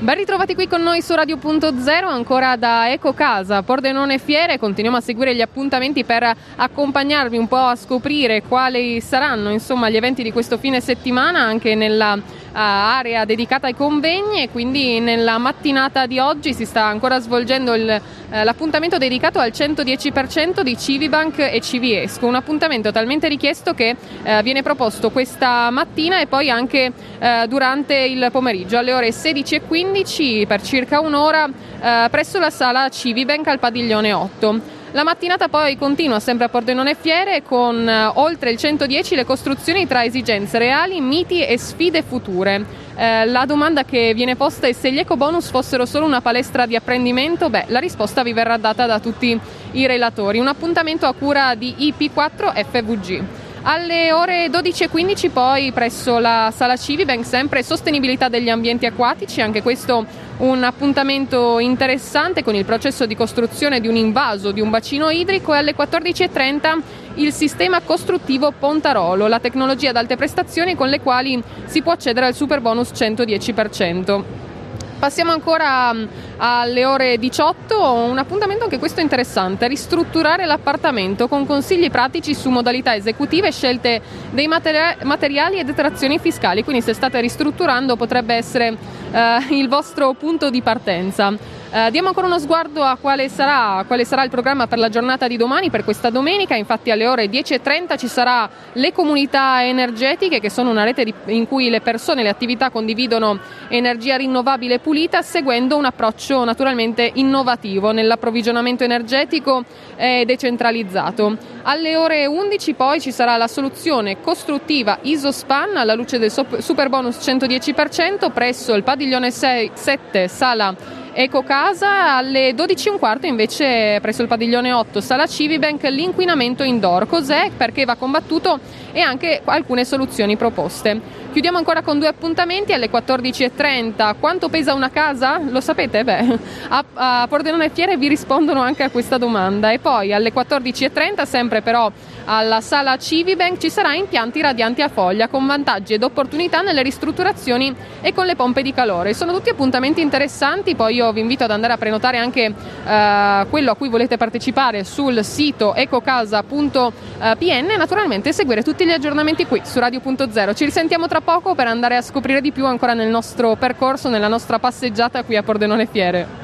Ben ritrovati qui con noi su Radio.0, ancora da Eco Casa, Pordenone Fiere. Continuiamo a seguire gli appuntamenti per accompagnarvi un po' a scoprire quali saranno insomma, gli eventi di questo fine settimana anche nella area dedicata ai convegni e quindi nella mattinata di oggi si sta ancora svolgendo il, uh, l'appuntamento dedicato al 110% di Civibank e Civiesco, un appuntamento talmente richiesto che uh, viene proposto questa mattina e poi anche durante il pomeriggio alle ore 16.15 15 per circa un'ora eh, presso la sala Civibank al padiglione 8. La mattinata poi continua sempre a Pordenone Fiere con eh, oltre il 110 le costruzioni tra esigenze reali, miti e sfide future. Eh, la domanda che viene posta è se gli ecobonus fossero solo una palestra di apprendimento, beh, la risposta vi verrà data da tutti i relatori. Un appuntamento a cura di IP4 FVG. Alle ore 12.15 poi presso la sala Civibank sempre sostenibilità degli ambienti acquatici, anche questo un appuntamento interessante con il processo di costruzione di un invaso di un bacino idrico e alle 14.30 il sistema costruttivo Pontarolo, la tecnologia ad alte prestazioni con le quali si può accedere al super bonus 110%. Passiamo ancora mm, alle ore 18, un appuntamento anche questo interessante, ristrutturare l'appartamento con consigli pratici su modalità esecutive scelte dei materiali e detrazioni fiscali, quindi se state ristrutturando potrebbe essere eh, il vostro punto di partenza. Uh, diamo ancora uno sguardo a quale sarà, quale sarà, il programma per la giornata di domani, per questa domenica. Infatti alle ore 10.30 ci sarà le comunità energetiche, che sono una rete di, in cui le persone e le attività condividono energia rinnovabile e pulita, seguendo un approccio naturalmente innovativo nell'approvvigionamento energetico e decentralizzato. Alle ore 11 poi ci sarà la soluzione costruttiva ISOSPAN alla luce del super bonus 110% presso il padiglione 6, 7 sala Eco Casa alle 12.15 invece presso il padiglione 8 Sala Civibank l'inquinamento indoor. Cos'è? Perché va combattuto e anche alcune soluzioni proposte. Chiudiamo ancora con due appuntamenti alle 14.30. Quanto pesa una casa? Lo sapete? Beh, a, a Pordenone Fiere vi rispondono anche a questa domanda. E poi alle 14.30, sempre però alla sala Civibank, ci sarà impianti radianti a foglia con vantaggi ed opportunità nelle ristrutturazioni e con le pompe di calore. Sono tutti appuntamenti interessanti, poi io vi invito ad andare a prenotare anche eh, quello a cui volete partecipare sul sito ecocasa.pn e naturalmente seguire tutti gli aggiornamenti qui su Radio.0. Ci risentiamo tra poco per andare a scoprire di più ancora nel nostro percorso, nella nostra passeggiata qui a Pordenone Fiere.